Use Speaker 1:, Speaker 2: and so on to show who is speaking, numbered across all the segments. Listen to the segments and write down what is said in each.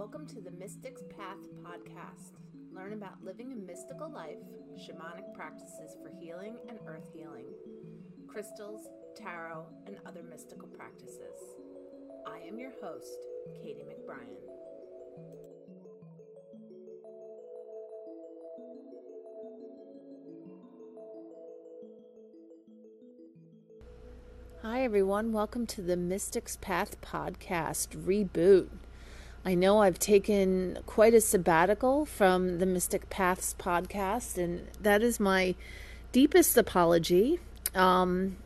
Speaker 1: Welcome to the Mystics Path podcast. Learn about living a mystical life, shamanic practices for healing and earth healing, crystals, tarot, and other mystical practices. I am your host, Katie McBrien. Hi, everyone. Welcome to the Mystics Path podcast reboot. I know I've taken quite a sabbatical from the Mystic Paths podcast, and that is my deepest apology. Um,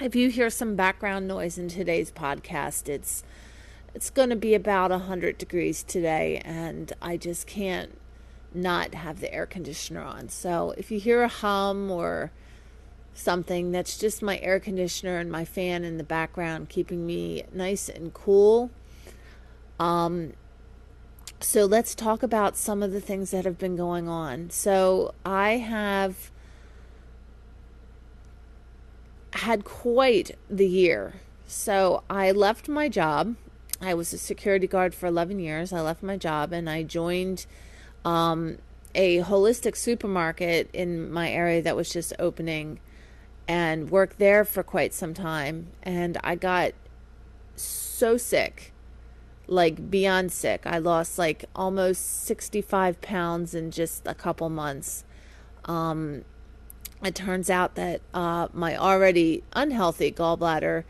Speaker 1: if you hear some background noise in today's podcast, it's it's going to be about 100 degrees today, and I just can't not have the air conditioner on. So if you hear a hum or something, that's just my air conditioner and my fan in the background keeping me nice and cool. Um, so let's talk about some of the things that have been going on. So I have had quite the year. So I left my job. I was a security guard for 11 years. I left my job and I joined um, a holistic supermarket in my area that was just opening and worked there for quite some time. And I got so sick like beyond sick. I lost like almost 65 pounds in just a couple months. Um, it turns out that uh, my already unhealthy gallbladder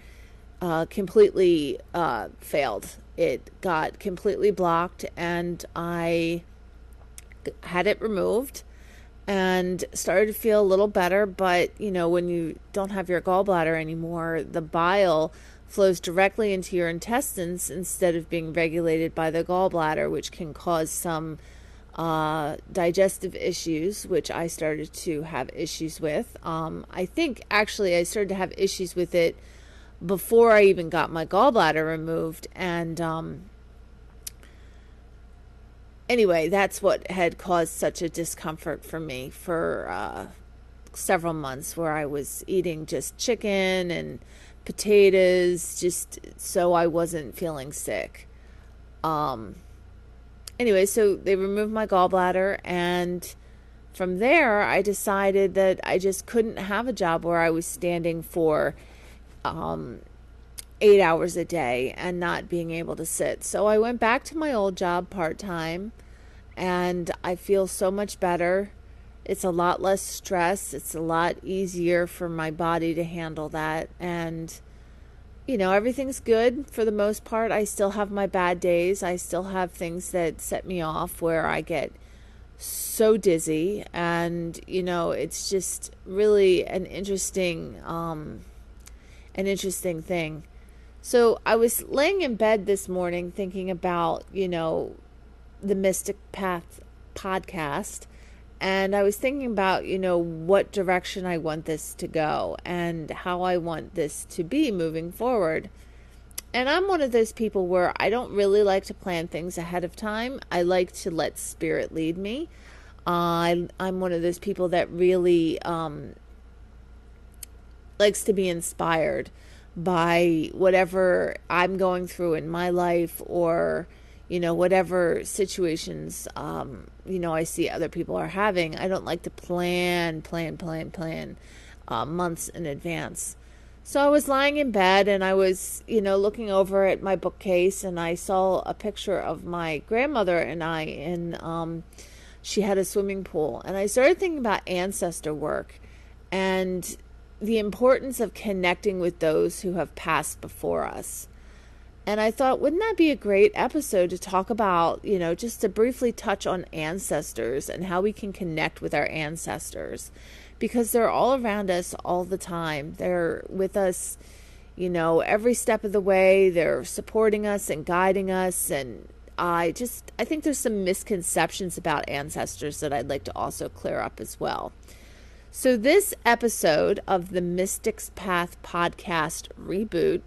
Speaker 1: uh, completely uh, failed. It got completely blocked, and I had it removed and started to feel a little better. But you know, when you don't have your gallbladder anymore, the bile flows directly into your intestines instead of being regulated by the gallbladder, which can cause some uh, digestive issues, which I started to have issues with. Um, I think actually I started to have issues with it before I even got my gallbladder removed. And um, anyway, that's what had caused such a discomfort for me for uh, several months, where I was eating just chicken and potatoes just so I wasn't feeling sick. Um anyway, so they removed my gallbladder and from there I decided that I just couldn't have a job where I was standing for um 8 hours a day and not being able to sit. So I went back to my old job part-time and I feel so much better. It's a lot less stress. It's a lot easier for my body to handle that. And, you know, everything's good for the most part. I still have my bad days. I still have things that set me off where I get so dizzy. And, you know, it's just really an interesting, um, an interesting thing. So I was laying in bed this morning thinking about, you know, the Mystic Path podcast and I was thinking about, you know, what direction I want this to go and how I want this to be moving forward. And I'm one of those people where I don't really like to plan things ahead of time. I like to let spirit lead me. Uh, I, I'm one of those people that really um, likes to be inspired by whatever I'm going through in my life or you know, whatever situations, um, you know, I see other people are having, I don't like to plan, plan, plan, plan uh, months in advance. So I was lying in bed and I was, you know, looking over at my bookcase and I saw a picture of my grandmother and I and um, she had a swimming pool. And I started thinking about ancestor work and the importance of connecting with those who have passed before us. And I thought, wouldn't that be a great episode to talk about, you know, just to briefly touch on ancestors and how we can connect with our ancestors because they're all around us all the time. They're with us, you know, every step of the way. They're supporting us and guiding us. And I just, I think there's some misconceptions about ancestors that I'd like to also clear up as well. So, this episode of the Mystics Path podcast reboot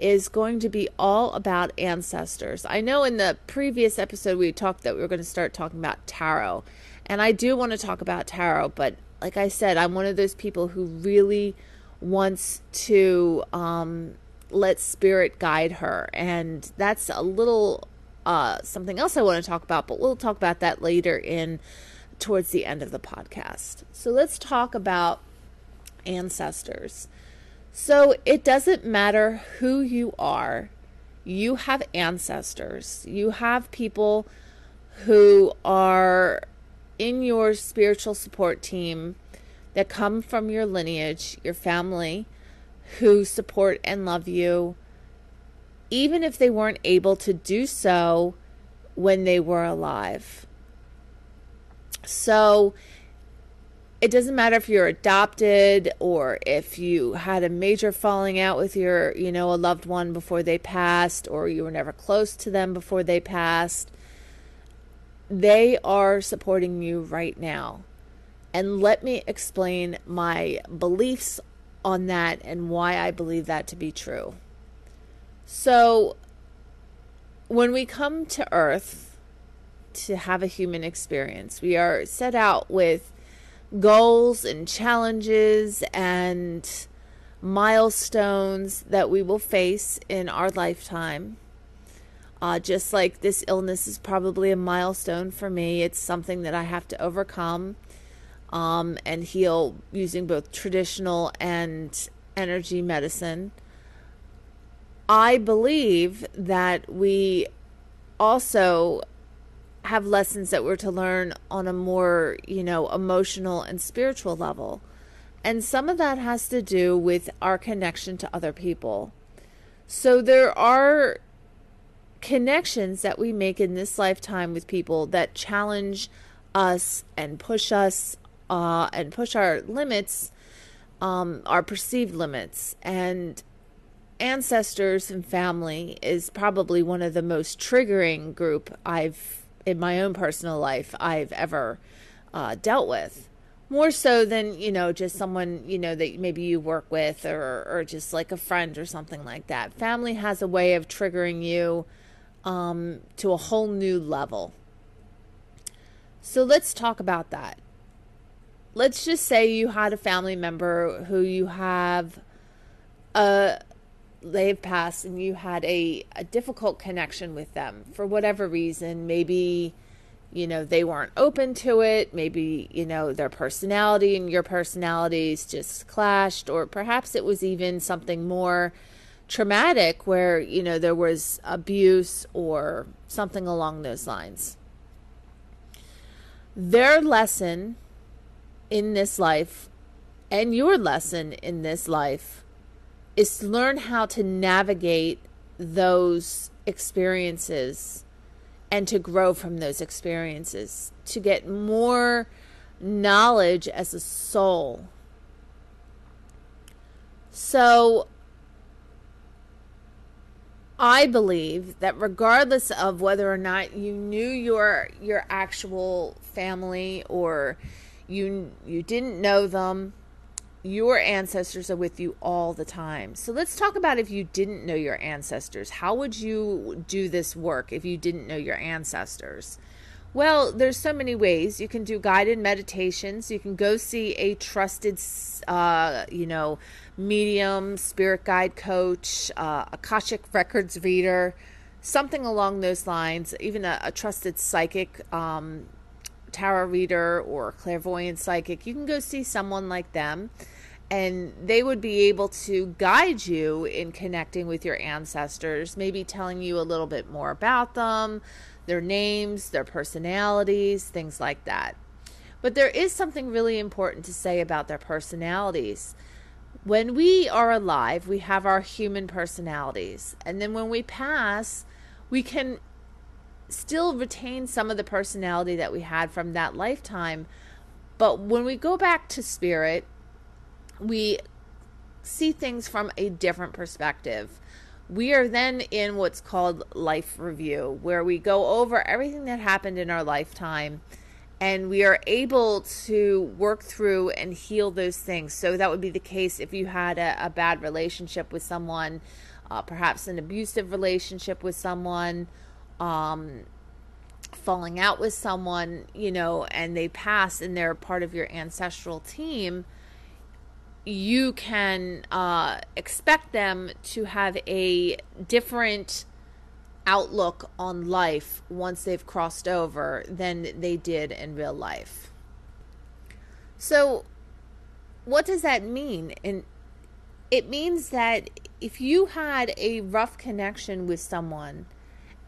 Speaker 1: is going to be all about ancestors. I know in the previous episode we talked that we were going to start talking about tarot, and I do want to talk about tarot, but like I said, I'm one of those people who really wants to um, let spirit guide her, and that's a little uh, something else I want to talk about, but we'll talk about that later in towards the end of the podcast. So let's talk about ancestors. So it doesn't matter who you are, you have ancestors. You have people who are in your spiritual support team that come from your lineage, your family, who support and love you, even if they weren't able to do so when they were alive. So it doesn't matter if you're adopted or if you had a major falling out with your, you know, a loved one before they passed or you were never close to them before they passed. They are supporting you right now. And let me explain my beliefs on that and why I believe that to be true. So, when we come to Earth to have a human experience, we are set out with goals and challenges and milestones that we will face in our lifetime. Uh, just like this illness is probably a milestone for me, it's something that I have to overcome um, and heal using both traditional and energy medicine. I believe that we also have lessons that we're to learn on a more, you know, emotional and spiritual level. And some of that has to do with our connection to other people. So there are connections that we make in this lifetime with people that challenge us and push us uh, and push our limits, um, our perceived limits. And ancestors and family is probably one of the most triggering group I've in my own personal life I've ever uh, dealt with. More so than, you know, just someone, you know, that maybe you work with or, or just like a friend or something like that. Family has a way of triggering you um, to a whole new level. So let's talk about that. Let's just say you had a family member who you have a they've passed and you had a, a difficult connection with them for whatever reason maybe you know they weren't open to it maybe you know their personality and your personalities just clashed or perhaps it was even something more traumatic where you know there was abuse or something along those lines. Their lesson in this life and your lesson in this life is learn how to navigate those experiences and to grow from those experiences, to get more knowledge as a soul. So, I believe that regardless of whether or not you knew your your actual family or you you didn't know them, your ancestors are with you all the time. So let's talk about if you didn't know your ancestors. How would you do this work if you didn't know your ancestors? Well, there's so many ways. You can do guided meditations. You can go see a trusted, uh, you know, medium, spirit guide coach, uh, Akashic records reader, something along those lines. Even a, a trusted psychic um, tarot reader or clairvoyant psychic, you can go see someone like them and they would be able to guide you in connecting with your ancestors, maybe telling you a little bit more about them, their names, their personalities, things like that. But there is something really important to say about their personalities. When we are alive, we have our human personalities. And then when we pass, we can still retain some of the personality that we had from that lifetime. But when we go back to spirit, we see things from a different perspective. We are then in what's called life review, where we go over everything that happened in our lifetime and we are able to work through and heal those things. So, that would be the case if you had a, a bad relationship with someone, uh, perhaps an abusive relationship with someone, um, falling out with someone, you know, and they pass and they're part of your ancestral team, you can uh, expect them to have a different outlook on life once they've crossed over than they did in real life. So, what does that mean? And it means that if you had a rough connection with someone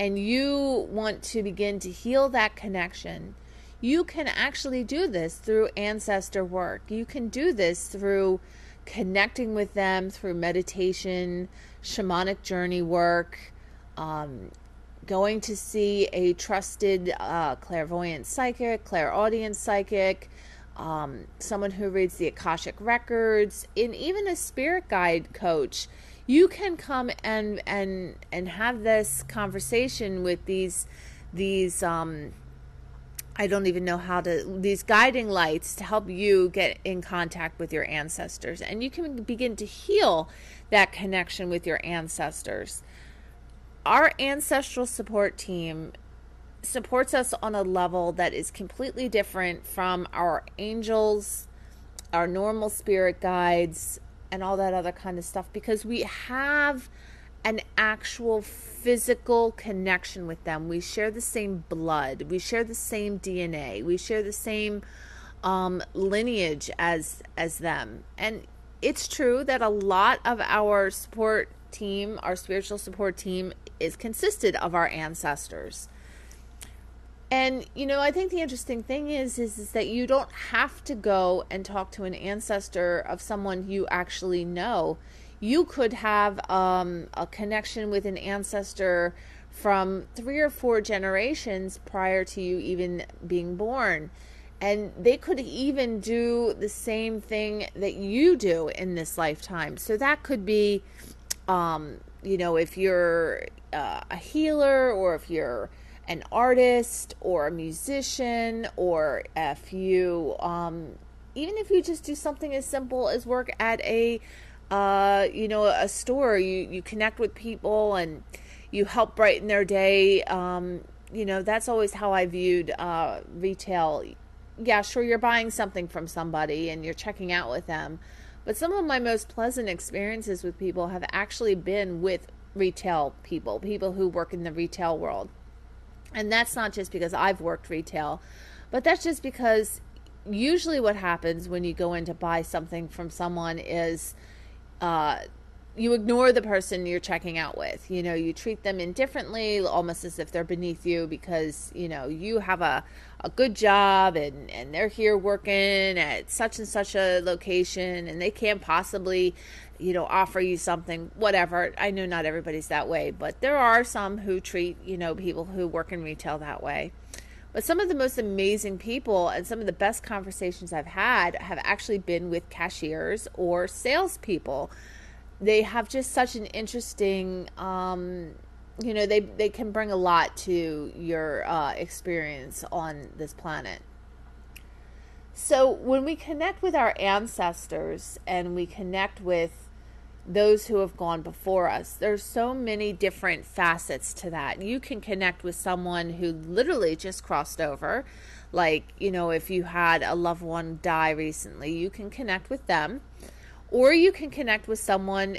Speaker 1: and you want to begin to heal that connection, you can actually do this through ancestor work. You can do this through connecting with them through meditation, shamanic journey work, um, going to see a trusted uh, clairvoyant psychic, clairaudient psychic, um, someone who reads the Akashic records, and even a spirit guide coach. You can come and and and have this conversation with these these um, I don't even know how to these guiding lights to help you get in contact with your ancestors and you can begin to heal that connection with your ancestors. Our ancestral support team supports us on a level that is completely different from our angels, our normal spirit guides, and all that other kind of stuff because we have an actual physical connection with them. We share the same blood, we share the same DNA, we share the same um, lineage as as them. And it's true that a lot of our support team, our spiritual support team, is consisted of our ancestors. And you know, I think the interesting thing is, is is that you don't have to go and talk to an ancestor of someone you actually know. You could have um, a connection with an ancestor from three or four generations prior to you even being born. And they could even do the same thing that you do in this lifetime. So that could be, um, you know, if you're uh, a healer or if you're an artist or a musician, or if you, um, even if you just do something as simple as work at a, uh, you know, a store, you, you connect with people and you help brighten their day. Um, you know, that's always how I viewed uh, retail. Yeah, sure, you're buying something from somebody and you're checking out with them. But some of my most pleasant experiences with people have actually been with retail people, people who work in the retail world. And that's not just because I've worked retail, but that's just because usually what happens when you go in to buy something from someone is uh, you ignore the person you're checking out with. You know, you treat them indifferently, almost as if they're beneath you because, you know, you have a, a good job and, and they're here working at such and such a location and they can't possibly you know, offer you something, whatever. I know not everybody's that way, but there are some who treat, you know, people who work in retail that way. But some of the most amazing people and some of the best conversations I've had have actually been with cashiers or salespeople. They have just such an interesting, um, you know, they, they can bring a lot to your uh, experience on this planet. So when we connect with our ancestors and we connect with those who have gone before us. There's so many different facets to that. You can connect with someone who literally just crossed over. Like, you know, if you had a loved one die recently, you can connect with them. Or you can connect with someone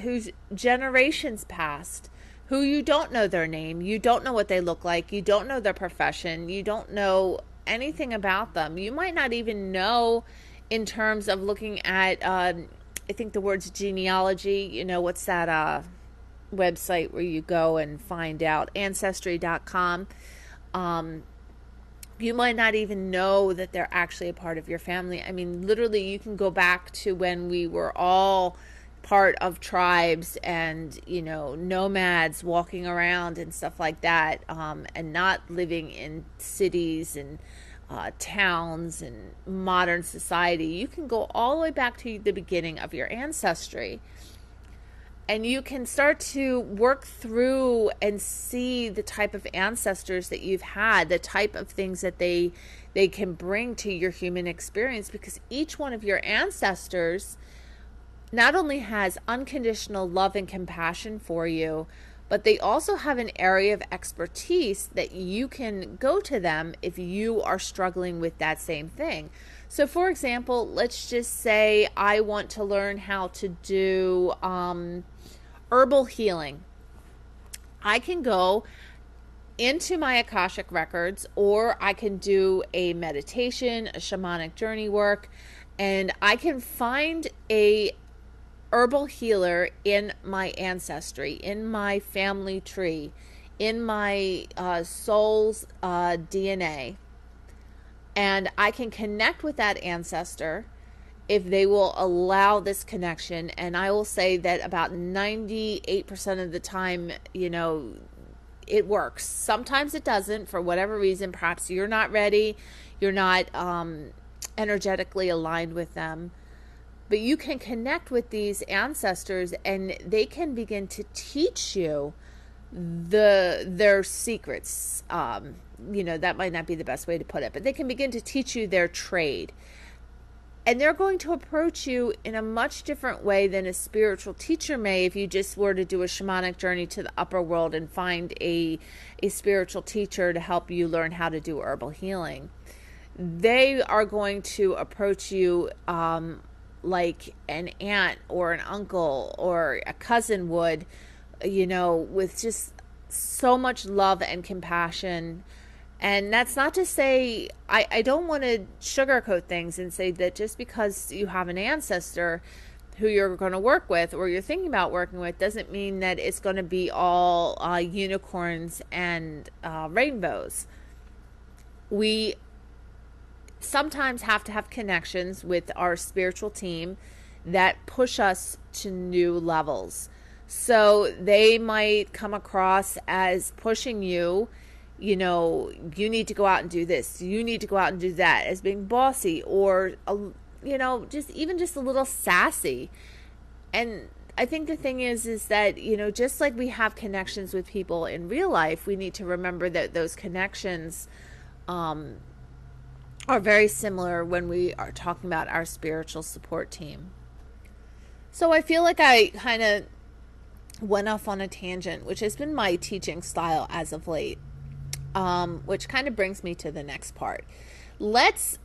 Speaker 1: whose generations passed, who you don't know their name, you don't know what they look like, you don't know their profession, you don't know anything about them. You might not even know in terms of looking at um, I think the words genealogy, you know, what's that uh, website where you go and find out? Ancestry.com. Um, you might not even know that they're actually a part of your family. I mean, literally, you can go back to when we were all part of tribes and, you know, nomads walking around and stuff like that, um, and not living in cities and uh, towns and modern society, you can go all the way back to the beginning of your ancestry. And you can start to work through and see the type of ancestors that you've had, the type of things that they they can bring to your human experience because each one of your ancestors not only has unconditional love and compassion for you, but they also have an area of expertise that you can go to them if you are struggling with that same thing. So, for example, let's just say I want to learn how to do um, herbal healing. I can go into my Akashic records or I can do a meditation, a shamanic journey work, and I can find a herbal healer in my ancestry, in my family tree, in my uh, soul's uh, DNA. And I can connect with that ancestor if they will allow this connection. And I will say that about 98% of the time, you know, it works. Sometimes it doesn't for whatever reason. Perhaps you're not ready, you're not um, energetically aligned with them. But you can connect with these ancestors and they can begin to teach you the their secrets. Um, you know, that might not be the best way to put it, but they can begin to teach you their trade and they're going to approach you in a much different way than a spiritual teacher may if you just were to do a shamanic journey to the upper world and find a a spiritual teacher to help you learn how to do herbal healing they are going to approach you um, like an aunt or an uncle or a cousin would you know with just so much love and compassion and that's not to say, I, I don't want to sugarcoat things and say that just because you have an ancestor who you're going to work with or you're thinking about working with doesn't mean that it's going to be all uh, unicorns and uh, rainbows. We sometimes have to have connections with our spiritual team that push us to new levels. So they might come across as pushing you you know, you need to go out and do this, you need to go out and do that, as being bossy or, you know, just even just a little sassy. And I think the thing is, is that, you know, just like we have connections with people in real life, we need to remember that those connections um, are very similar when we are talking about our spiritual support team. So I feel like I kind of went off on a tangent, which has been my teaching style as of late um, which kind of brings me to the next part. Let's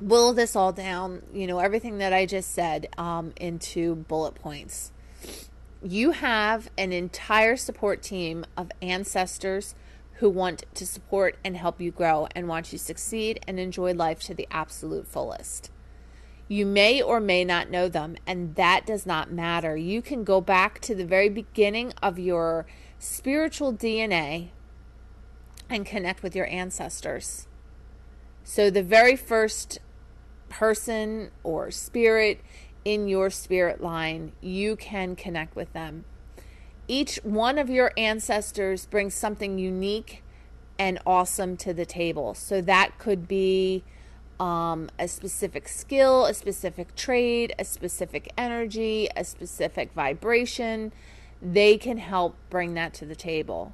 Speaker 1: boil this all down, you know, everything that I just said um, into bullet points. You have an entire support team of ancestors who want to support and help you grow and want you to succeed and enjoy life to the absolute fullest. You may or may not know them, and that does not matter. You can go back to the very beginning of your spiritual DNA and connect with your ancestors. So, the very first person or spirit in your spirit line, you can connect with them. Each one of your ancestors brings something unique and awesome to the table. So, that could be um, a specific skill, a specific trade, a specific energy, a specific vibration. They can help bring that to the table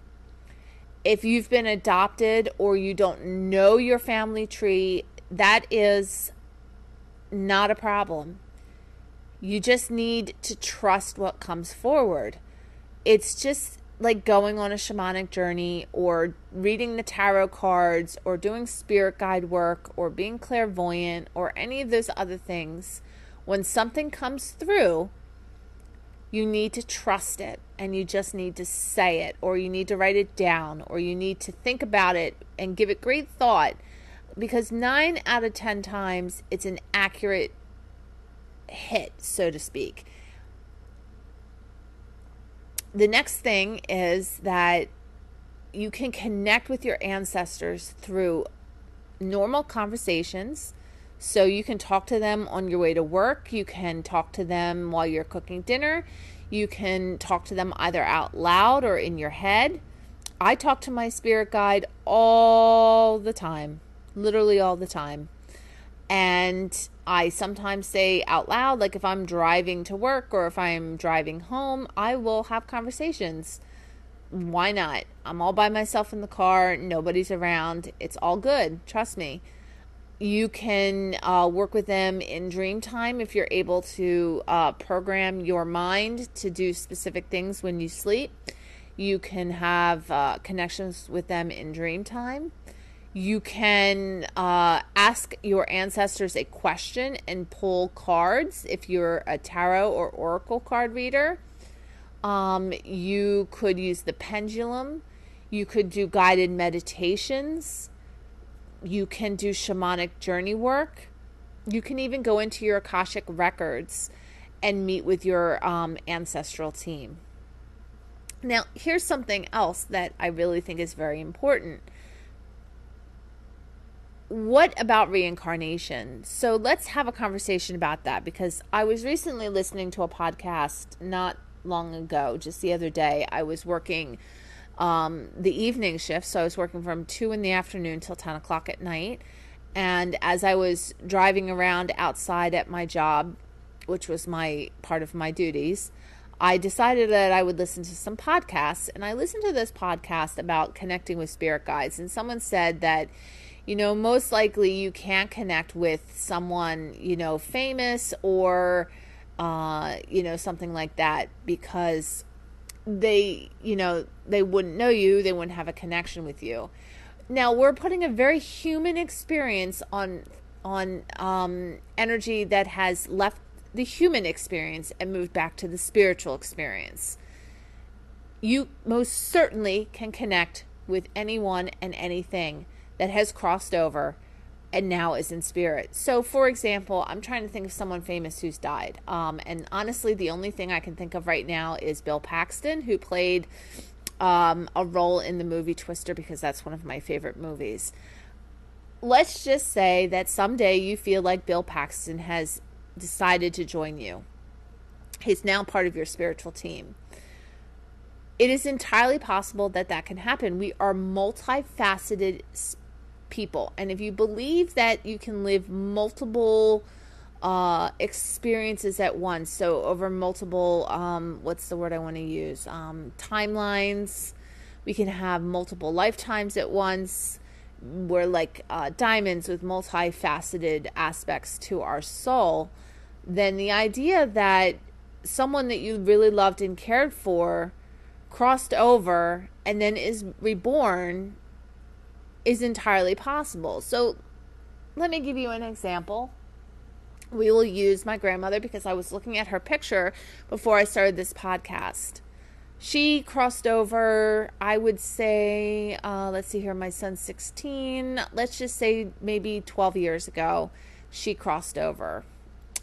Speaker 1: if you've been adopted or you don't know your family tree, that is not a problem. You just need to trust what comes forward. It's just like going on a shamanic journey or reading the tarot cards or doing spirit guide work or being clairvoyant or any of those other things. When something comes through, you need to trust it and you just need to say it or you need to write it down or you need to think about it and give it great thought because 9 out of 10 times it's an accurate hit so to speak the next thing is that you can connect with your ancestors through normal conversations so you can talk to them on your way to work, you can talk to them while you're cooking dinner, you can talk to them either out loud or in your head. I talk to my spirit guide all the time, literally all the time. And I sometimes say out loud, like if I'm driving to work or if I'm driving home, I will have conversations. Why not? I'm all by myself in the car, nobody's around. It's all good. Trust me you can uh, work with them in dream time if you're able to uh, program your mind to do specific things when you sleep. You can have uh, connections with them in dream time. You can uh, ask your ancestors a question and pull cards if you're a tarot or oracle card reader. Um, you could use the pendulum. You could do guided meditations. You can do shamanic journey work. You can even go into your Akashic records and meet with your um, ancestral team. Now, here's something else that I really think is very important. What about reincarnation? So let's have a conversation about that because I was recently listening to a podcast not long ago, just the other day. I was working um, the evening shift, so I was working from 2 in the afternoon till 10 o'clock at night. And as I was driving around outside at my job, which was my part of my duties, I decided that I would listen to some podcasts. And I listened to this podcast about connecting with spirit guides. And someone said that, you know, most likely you can't connect with someone, you know, famous or, uh, you know, something like that because they, you know, they wouldn't know you, they wouldn't have a connection with you. Now we're putting a very human experience on on um, energy that has left the human experience and moved back to the spiritual experience. You most certainly can connect with anyone and anything that has crossed over and now is in spirit. So, for example, I'm trying to think of someone famous who's died. Um, and honestly, the only thing I can think of right now is Bill Paxton, who played um, a role in the movie Twister because that's one of my favorite movies. Let's just say that someday you feel like Bill Paxton has decided to join you. He's now part of your spiritual team. It is entirely possible that that can happen. We are multifaceted people. And if you believe that you can live multiple uh, experiences at once, so over multiple, um, what's the word I want to use? Um, timelines, we can have multiple lifetimes at once. We're like uh, diamonds with multifaceted aspects to our soul then the idea that someone that you really loved and cared for crossed over and then is reborn is entirely possible. So let me give you an example. We will use my grandmother because I was looking at her picture before I started this podcast. She crossed over, I would say, uh, let's see here, my son's 16. Let's just say maybe 12 years ago, she crossed over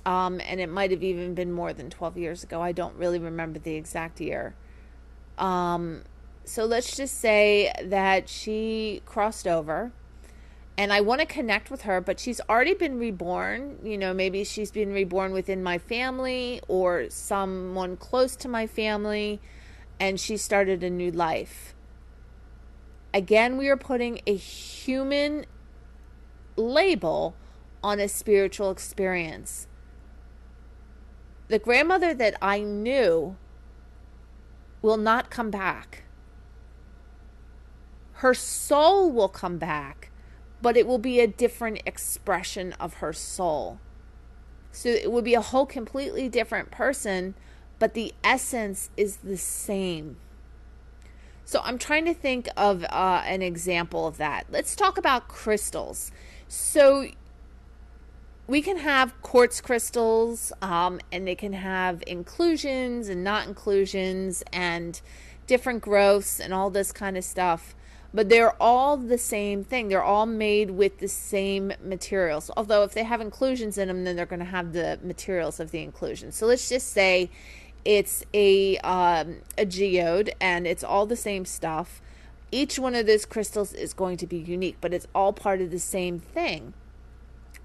Speaker 1: um, and it might have even been more than 12 years ago. I don't really remember the exact year. Um, so let's just say that she crossed over and I want to connect with her, but she's already been reborn. You know, maybe she's been reborn within my family or someone close to my family, and she started a new life. Again, we are putting a human label on a spiritual experience the grandmother that I knew will not come back. Her soul will come back, but it will be a different expression of her soul. So it will be a whole completely different person, but the essence is the same. So I'm trying to think of uh, an example of that. Let's talk about crystals. So we can have quartz crystals um, and they can have inclusions and not inclusions and different growths and all this kind of stuff but they're all the same thing. They're all made with the same materials. Although if they have inclusions in them then they're going to have the materials of the inclusion. So let's just say it's a um, a geode and it's all the same stuff. Each one of those crystals is going to be unique but it's all part of the same thing.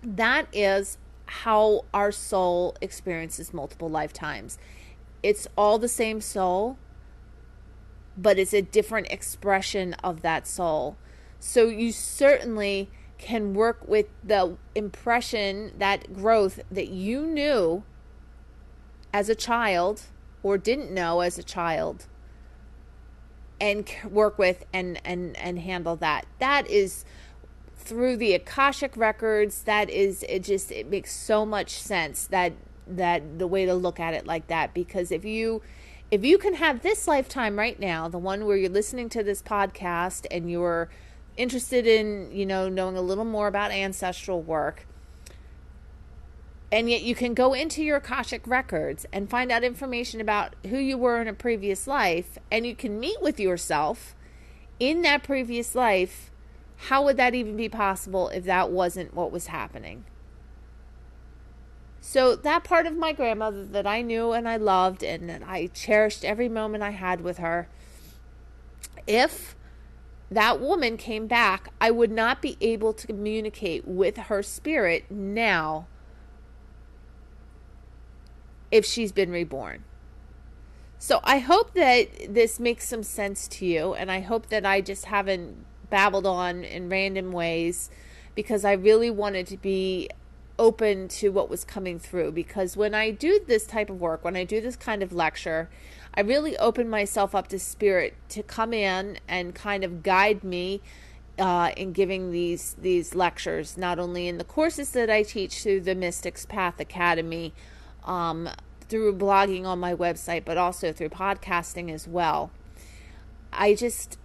Speaker 1: That is how our soul experiences multiple lifetimes. It's all the same soul, but it's a different expression of that soul. So you certainly can work with the impression, that growth that you knew as a child or didn't know as a child and work with and and and handle that. That is through the akashic records that is it just it makes so much sense that that the way to look at it like that because if you if you can have this lifetime right now the one where you're listening to this podcast and you're interested in you know knowing a little more about ancestral work and yet you can go into your Akashic records and find out information about who you were in a previous life, and you can meet with yourself in that previous life. How would that even be possible if that wasn't what was happening? So, that part of my grandmother that I knew and I loved and that I cherished every moment I had with her, if that woman came back, I would not be able to communicate with her spirit now if she's been reborn. So I hope that this makes some sense to you, and I hope that I just haven't babbled on in random ways because I really wanted to be open to what was coming through. Because when I do this type of work, when I do this kind of lecture, I really open myself up to spirit to come in and kind of guide me uh, in giving these these lectures, not only in the courses that I teach through the Mystics Path Academy, um, through blogging on my website, but also through podcasting as well. I just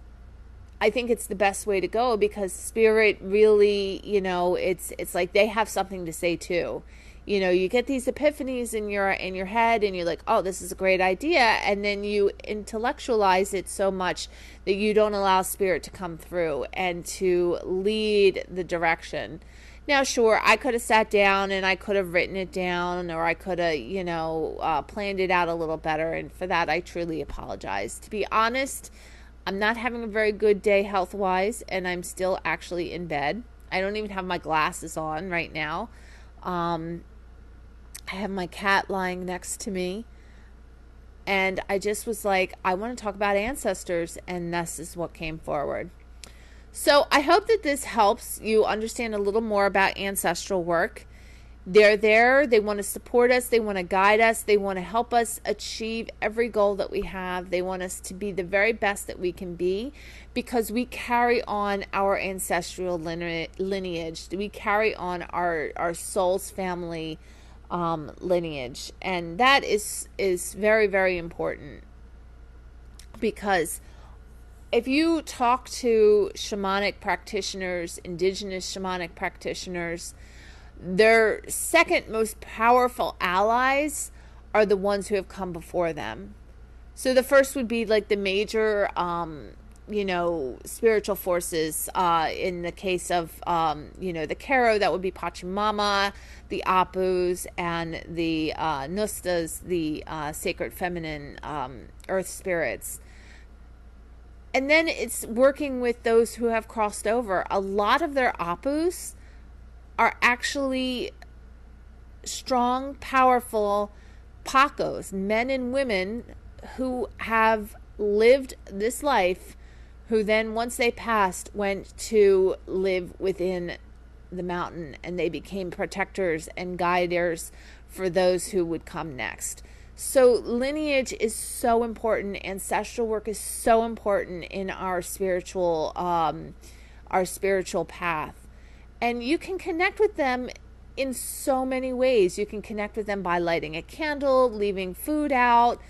Speaker 1: I think it's the best way to go because spirit really, you know, it's it's like they have something to say too. You know, you get these epiphanies in your in your head and you're like, "Oh, this is a great idea." And then you intellectualize it so much that you don't allow spirit to come through and to lead the direction. Now, sure, I could have sat down and I could have written it down or I could have, you know, uh, planned it out a little better. And for that, I truly apologize. To be honest, I'm not having a very good day health wise, and I'm still actually in bed. I don't even have my glasses on right now. Um, I have my cat lying next to me. And I just was like, I want to talk about ancestors, and this is what came forward. So I hope that this helps you understand a little more about ancestral work. They're there, they want to support us, they want to guide us, they want to help us achieve every goal that we have. They want us to be the very best that we can be because we carry on our ancestral lineage. We carry on our, our soul's family um, lineage. And that is is very, very important because if you talk to shamanic practitioners, indigenous shamanic practitioners, their second most powerful allies are the ones who have come before them. So the first would be like the major, um, you know, spiritual forces. Uh, in the case of, um, you know, the Q'ero, that would be Pachamama, the Apus, and the uh, Nustas, the uh, sacred feminine um, earth spirits and then it's working with those who have crossed over. A lot of their apus are actually strong, powerful pacos, men and women who have lived this life, who then, once they passed, went to live within the mountain and they became protectors and guiders for those who would come next. So, lineage is so important. Ancestral work is so important in our spiritual, um, our spiritual path, and you can connect with them in so many ways. You can connect with them by lighting a candle, leaving food out,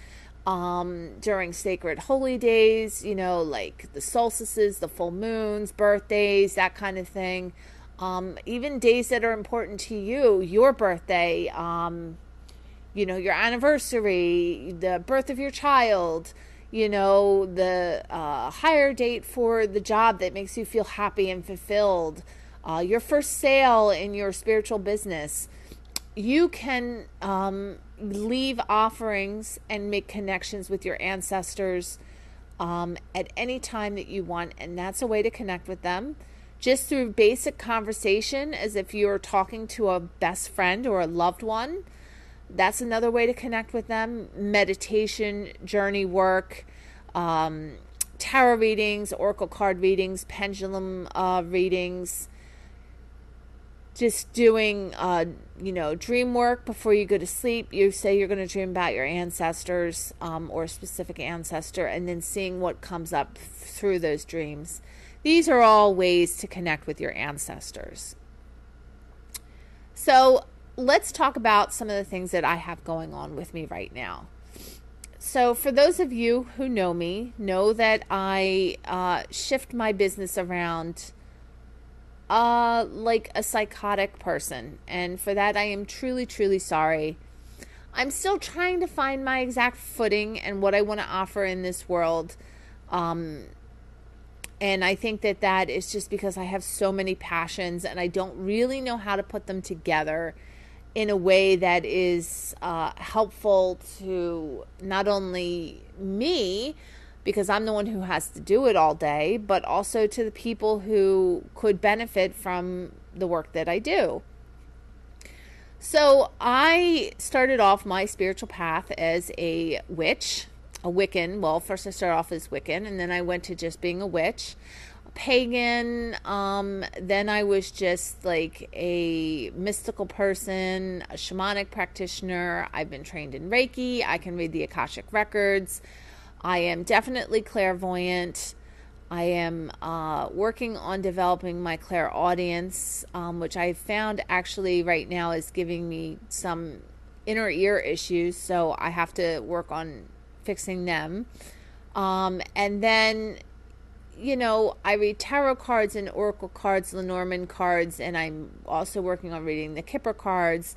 Speaker 1: um, during sacred holy days. You know, like the solstices, the full moons, birthdays, that kind of thing. Um, even days that are important to you, your birthday. Um, you know, your anniversary, the birth of your child, you know, the uh, hire date for the job that makes you feel happy and fulfilled, uh, your first sale in your spiritual business. You can um, leave offerings and make connections with your ancestors um, at any time that you want, and that's a way to connect with them. Just through basic conversation, as if you're talking to a best friend or a loved one that's another way to connect with them. Meditation, journey work, um, tarot readings, oracle card readings, pendulum uh, readings. Just doing, uh, you know, dream work before you go to sleep. You say you're going to dream about your ancestors um, or a specific ancestor, and then seeing what comes up through those dreams. These are all ways to connect with your ancestors. So, let's talk about some of the things that I have going on with me right now. So, for those of you who know me, know that I uh, shift my business around uh like a psychotic person and for that I am truly truly sorry. I'm still trying to find my exact footing and what I want to offer in this world. Um and I think that that is just because I have so many passions and I don't really know how to put them together in a way that is uh, helpful to not only me, because I'm the one who has to do it all day, but also to the people who could benefit from the work that I do. So I started off my spiritual path as a witch a Wiccan. Well, first I started off as Wiccan, and then I went to just being a witch, a pagan. Um, then I was just like a mystical person, a shamanic practitioner. I've been trained in Reiki. I can read the Akashic records. I am definitely clairvoyant. I am uh, working on developing my clairaudience, um, which I found actually right now is giving me some inner ear issues. So I have to work on fixing them. Um, and then, you know, I read tarot cards and oracle cards, Lenormand cards, and I'm also working on reading the Kipper cards.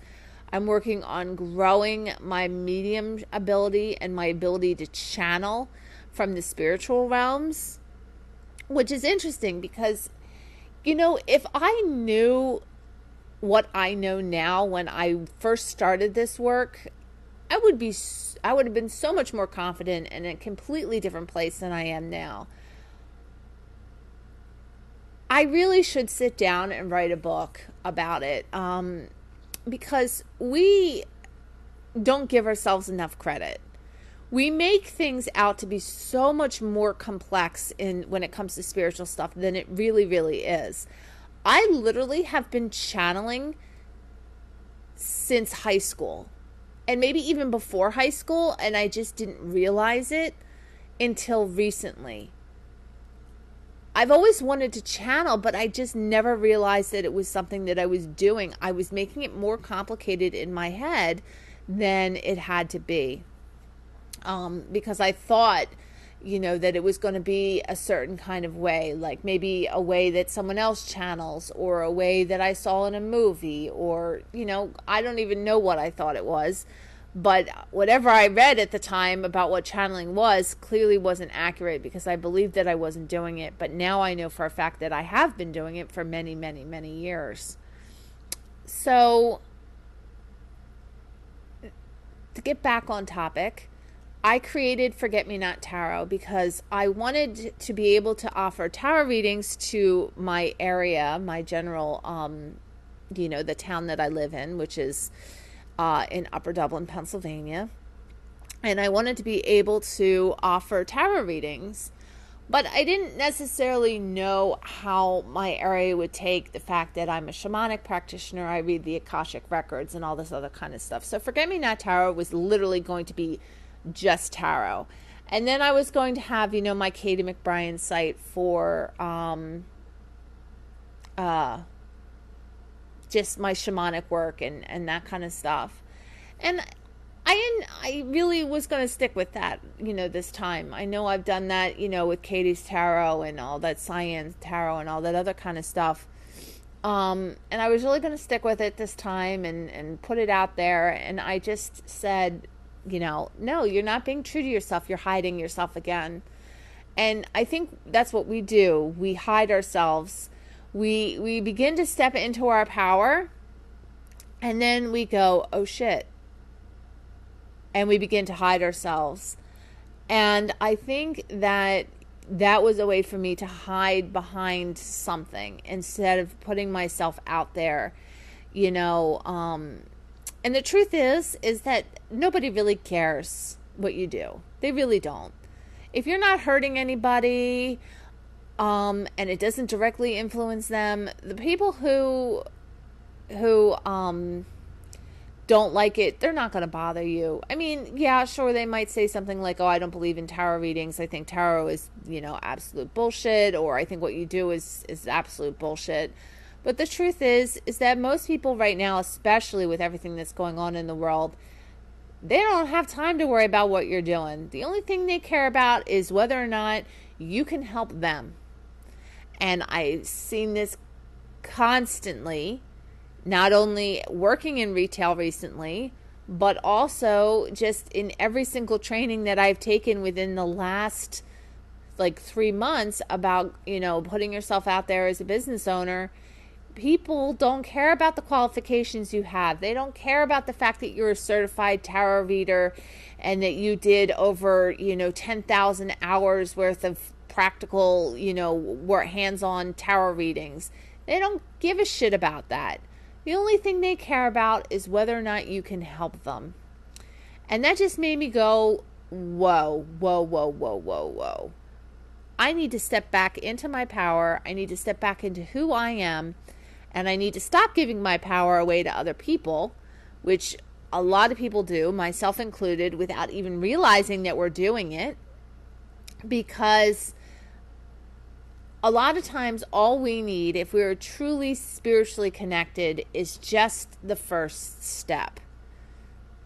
Speaker 1: I'm working on growing my medium ability and my ability to channel from the spiritual realms, which is interesting because, you know, if I knew what I know now when I first started this work, I would be I would have been so much more confident in a completely different place than I am now. I really should sit down and write a book about it um, because we don't give ourselves enough credit. We make things out to be so much more complex in when it comes to spiritual stuff than it really, really is. I literally have been channeling since high school and maybe even before high school, and I just didn't realize it until recently. I've always wanted to channel, but I just never realized that it was something that I was doing. I was making it more complicated in my head than it had to be. Um, because I thought, you know, that it was going to be a certain kind of way, like maybe a way that someone else channels, or a way that I saw in a movie, or, you know, I don't even know what I thought it was. But whatever I read at the time about what channeling was clearly wasn't accurate because I believed that I wasn't doing it. But now I know for a fact that I have been doing it for many, many, many years. So, to get back on topic, I created Forget Me Not Tarot because I wanted to be able to offer tarot readings to my area, my general, um, you know, the town that I live in, which is uh, in Upper Dublin, Pennsylvania. And I wanted to be able to offer tarot readings, but I didn't necessarily know how my area would take the fact that I'm a shamanic practitioner. I read the Akashic records and all this other kind of stuff. So Forget Me Not Tarot was literally going to be just tarot. And then I was going to have, you know, my Katie McBrien site for um, uh, just my shamanic work and, and that kind of stuff. And I I really was going to stick with that, you know, this time. I know I've done that, you know, with Katie's tarot and all that science tarot and all that other kind of stuff. Um, and I was really going to stick with it this time and, and put it out there. And I just said, you know, no, you're not being true to yourself. You're hiding yourself again. And I think that's what we do. We hide ourselves we we begin to step into our power and then we go oh shit. And we begin to hide ourselves. And i think that that was a way for me to hide behind something instead of putting myself out there you know um and the truth is is that nobody really cares what you do. They really don't. If you're not hurting anybody um, and it doesn't directly influence them. The people who who um, don't like it, they're not going to bother you. I mean, yeah, sure, they might say something like, "Oh, I don't believe in tarot readings. I think tarot is, you know, absolute bullshit," or "I think what you do is is absolute bullshit." But the truth is, is that most people right now, especially with everything that's going on in the world, they don't have time to worry about what you're doing. The only thing they care about is whether or not you can help them. And I've seen this constantly, not only working in retail recently, but also just in every single training that I've taken within the last like three months about, you know, putting yourself out there as a business owner people don't care about the qualifications you have. They don't care about the fact that you're a certified tarot reader and that you did over, you know, 10,000 hours worth of practical, you know, work hands-on tarot readings. They don't give a shit about that. The only thing they care about is whether or not you can help them. And that just made me go, whoa, whoa, whoa, whoa, whoa, whoa. I need to step back into my power. I need to step back into who I am and I need to stop giving my power away to other people, which a lot of people do, myself included, without even realizing that we're doing it. Because a lot of times, all we need, if we're truly spiritually connected, is just the first step.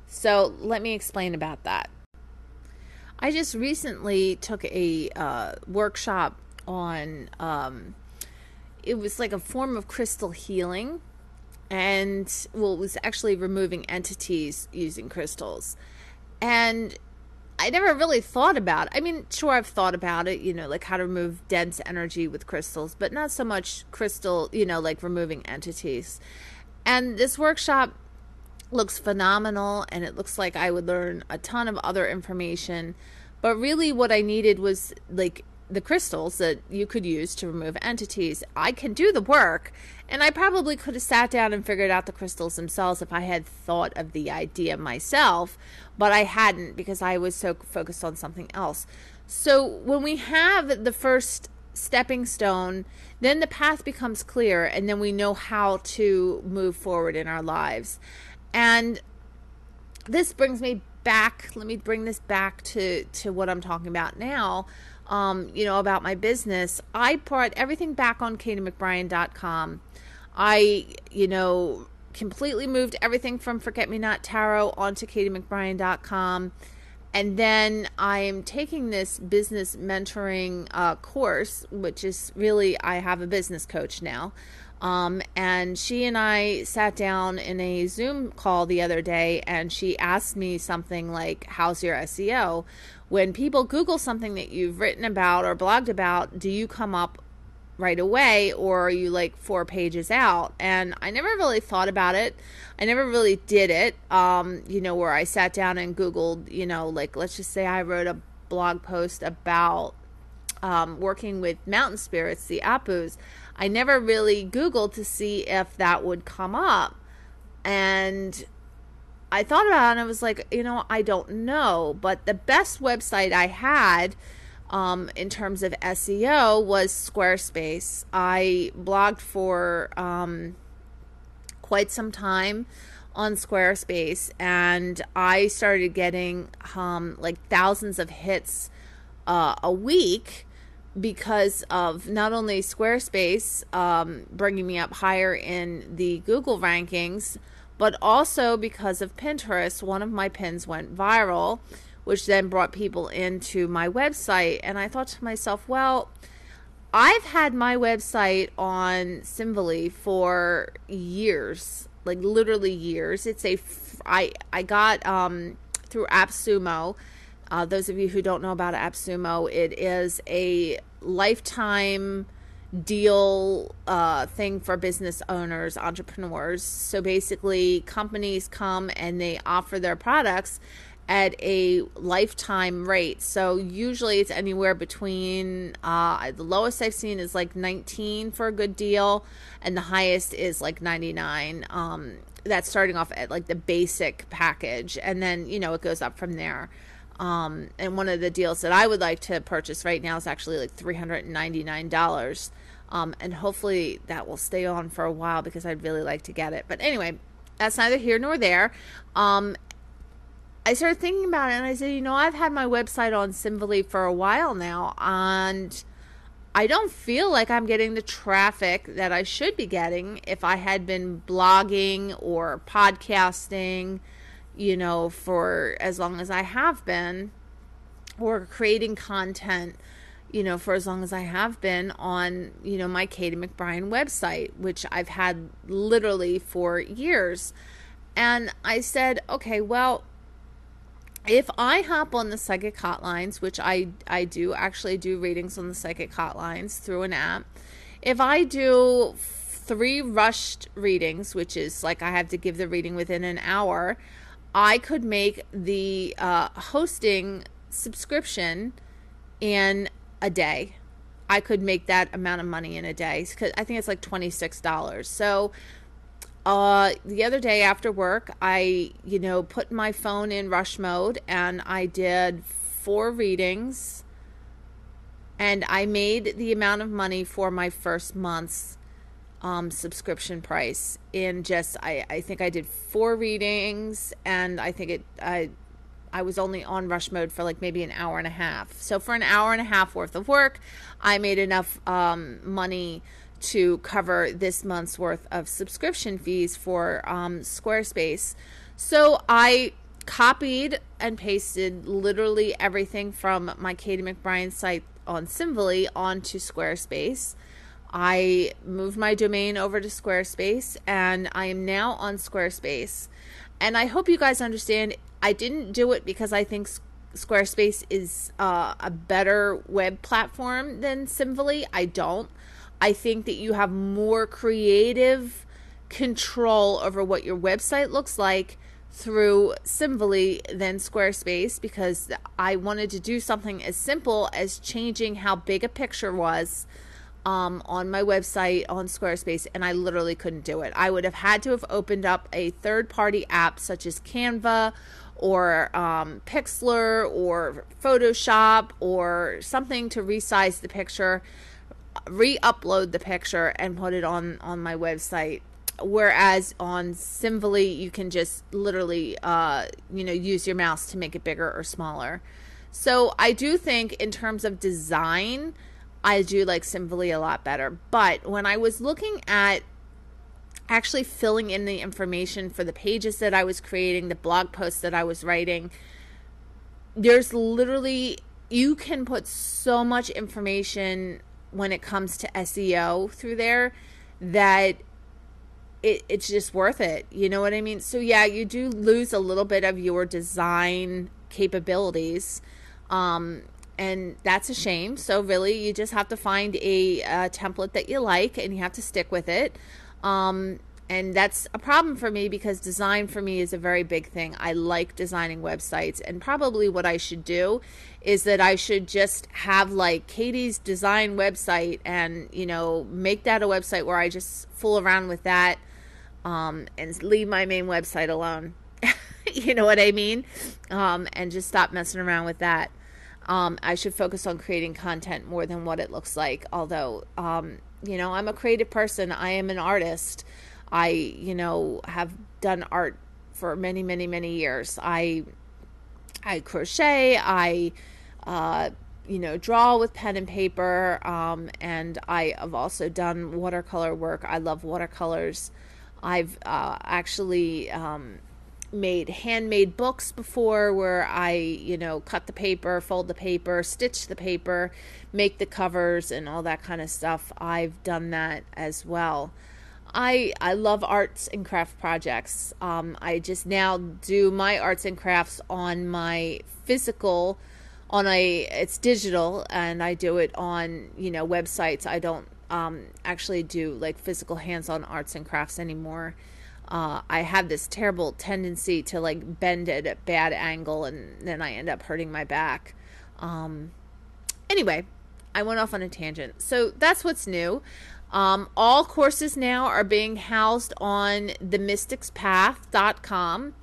Speaker 1: So, let me explain about that. I just recently took a uh, workshop on um, it was like a form of crystal healing and well it was actually removing entities using crystals and i never really thought about it. i mean sure i've thought about it you know like how to remove dense energy with crystals but not so much crystal you know like removing entities and this workshop looks phenomenal and it looks like i would learn a ton of other information but really what i needed was like the crystals that you could use to remove entities. I can do the work, and I probably could have sat down and figured out the crystals themselves if I had thought of the idea myself, but I hadn't because I was so focused on something else. So when we have the first stepping stone, then the path becomes clear, and then we know how to move forward in our lives. And this brings me back, let me bring this back to, to what I'm talking about now um, you know, about my business, I brought everything back on katiemcbrien.com. I, you know, completely moved everything from Forget Me Not Tarot onto katiemcbrien.com. And then I am taking this business mentoring uh, course, which is really, I have a business coach now. Um, and she and I sat down in a Zoom call the other day, and she asked me something like, How's your SEO? When people Google something that you've written about or blogged about, do you come up right away or are you like four pages out? And I never really thought about it. I never really did it. Um, you know, where I sat down and Googled, you know, like let's just say I wrote a blog post about um, working with mountain spirits, the Apus. I never really Googled to see if that would come up. And I thought about it and I was like, you know, I don't know. But the best website I had um, in terms of SEO was Squarespace. I blogged for um, quite some time on Squarespace and I started getting um, like thousands of hits uh, a week because of not only Squarespace um, bringing me up higher in the Google rankings but also because of Pinterest, one of my pins went viral, which then brought people into my website. And I thought to myself, well, I've had my website on Simvoly for years, like literally years. It's a I I got um through AppSumo. Uh, those of you who don't know about AppSumo, it is a lifetime deal uh, thing for business owners, entrepreneurs. So basically, companies come and they offer their products at a lifetime rate. So usually it's anywhere between uh, the lowest I've seen is like 19 for a good deal, and the highest is like 99. Um, that's starting off at like the basic package, and then you know it goes up from there. Um, and one of the deals that I would like to purchase right now is actually like $399. Um, and hopefully that will stay on for a while because I'd really like to get it. But anyway, that's neither here nor there. Um, I started thinking about it and I said, you know, I've had my website on Simvoly for a while now and I don't feel like I'm getting the traffic that I should be getting if I had been blogging or podcasting you know, for as long as I have been, or creating content, you know, for as long as I have been on, you know, my Katie McBrien website, which I've had literally for years. And I said, okay, well, if I hop on the psychic hotlines, which I I do actually do readings on the psychic hotlines through an app, if I do three rushed readings, which is like I have to give the reading within an hour, I could make the uh, hosting subscription in a day. I could make that amount of money in a day because I think it's like twenty six dollars. So uh, the other day after work, I you know put my phone in rush mode and I did four readings, and I made the amount of money for my first month's um, subscription price in just I I think I did four readings and I think it I I was only on rush mode for like maybe an hour and a half. So for an hour and a half worth of work, I made enough um, money to cover this month's worth of subscription fees for um, Squarespace. So I copied and pasted literally everything from my Katie McBrien site on Simvoly onto Squarespace. I moved my domain over to Squarespace and I am now on Squarespace. And I hope you guys understand I didn't do it because I think Squarespace is uh, a better web platform than Simvoly. I don't. I think that you have more creative control over what your website looks like through Simvoly than Squarespace because I wanted to do something as simple as changing how big a picture was um, on my website on Squarespace, and I literally couldn't do it. I would have had to have opened up a third party app such as Canva or um, Pixlr or Photoshop or something to resize the picture, re-upload the picture, and put it on on my website. Whereas on Simvoly, you can just literally, uh, you know, use your mouse to make it bigger or smaller. So I do think, in terms of design, I do like Simvoly a lot better. But when I was looking at actually filling in the information for the pages that I was creating, the blog posts that I was writing. There's literally, you can put so much information when it comes to SEO through there that it, it's just worth it. You know what I mean? So, yeah, you do lose a little bit of your design capabilities. Um, and that's a shame. So, really, you just have to find a, a template that you like and you have to stick with it. Um, and that's a problem for me because design for me is a very big thing. I like designing websites, and probably what I should do is that I should just have like Katie's design website and you know make that a website where I just fool around with that um, and leave my main website alone. you know what I mean? Um, and just stop messing around with that. Um, I should focus on creating content more than what it looks like. Although um, you know, I'm a creative person. I am an artist. I, you know, have done art for many, many, many years. I, I crochet. I, uh, you know, draw with pen and paper. Um, and I have also done watercolor work. I love watercolors. I've uh, actually um, made handmade books before where I, you know, cut the paper, fold the paper, stitch the paper, make the covers and all that kind of stuff. I've done that as well. I I love arts and craft projects. Um, I just now do my arts and crafts on my physical on a it's digital and I do it on, you know, websites. I don't um, actually do like physical hands-on arts and crafts anymore uh, I have this terrible tendency to like bend at a bad angle and then I end up hurting my back. Um, anyway, I went off on a tangent. So that's what's new. Um, all courses now are being housed on themysticspath.com.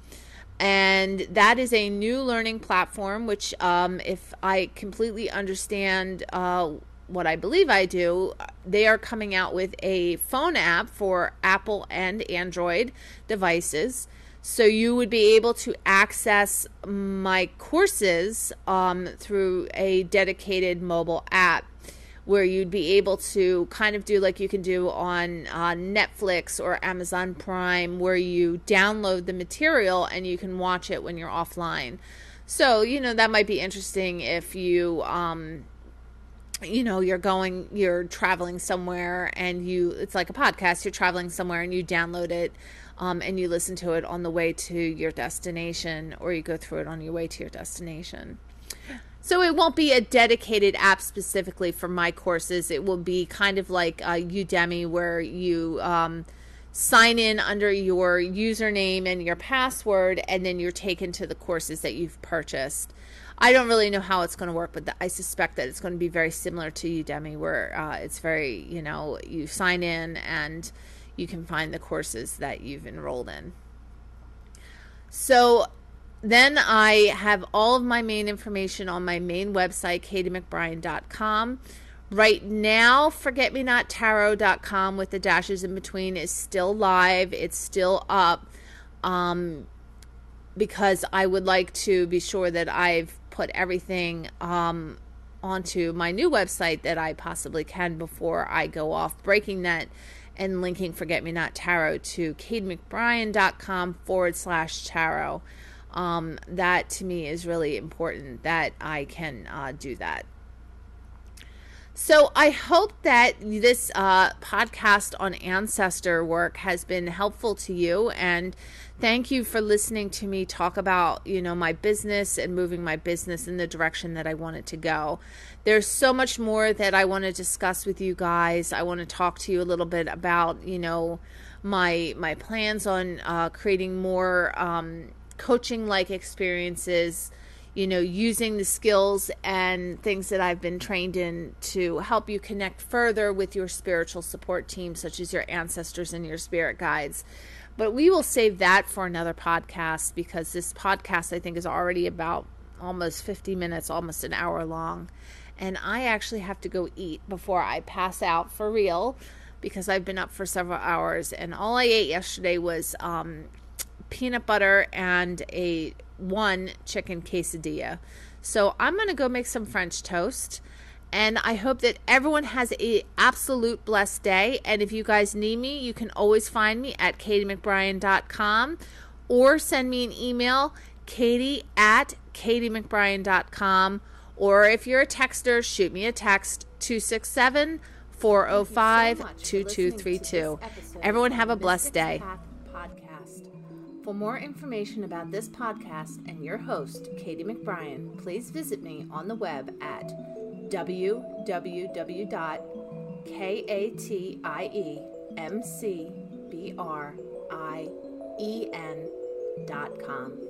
Speaker 1: And that is a new learning platform, which, um, if I completely understand uh, what I believe I do, they are coming out with a phone app for Apple and Android devices. So you would be able to access my courses um, through a dedicated mobile app where you'd be able to kind of do like you can do on uh, Netflix or Amazon Prime, where you download the material and you can watch it when you're offline. So, you know, that might be interesting if you um, you know you're going you're traveling somewhere and you it's like a podcast you're traveling somewhere and you download it um, and you listen to it on the way to your destination or you go through it on your way to your destination. So it won't be a dedicated app specifically for my courses. It will be kind of like uh, udemy where you um, sign in under your username and your password and then you're taken to the courses that you've purchased I don't really know how it's going to work, but the, I suspect that it's going to be very similar to Udemy, where uh, it's very, you know, you sign in and you can find the courses that you've enrolled in. So then I have all of my main information on my main website, katiemcbrien.com. Right now, forgetmenottarot.com with the dashes in between is still live. It's still up um, because I would like to be sure that I've put everything um, onto my new website that I possibly can before I go off breaking that and linking Forget Me Not Tarot to katiemcbrien.com forward slash tarot. Um, that to me is really important that I can uh, do that. So I hope that this uh, podcast on ancestor work has been helpful to you and thank you for listening to me talk about you know my business and moving my business in the direction that i want it to go. There's so much more that i want to discuss with you guys. I want to talk to you a little bit about you know my my plans on uh, creating more um, coaching like experiences you know using the skills and things that i've been trained in to help you connect further with your spiritual support team such as your ancestors and your spirit guides but we will save that for another podcast because this podcast, I think, is already about almost 50 minutes, almost an hour long. And I actually have to go eat before I pass out for real because I've been up for several hours. And all I ate yesterday was um, peanut butter and a one chicken quesadilla. So I'm going to go make some French toast and I hope that everyone has a absolute blessed day. And if you guys need me, you can always find me at katiemcbrien.com or send me an email, katie at katiemcbrien.com. Or if you're a texter, shoot me a text 267 405 2232. Everyone have a blessed day. For more information about this podcast and your host, Katie McBrien, please visit me on the web at www.katiemcbrien.com.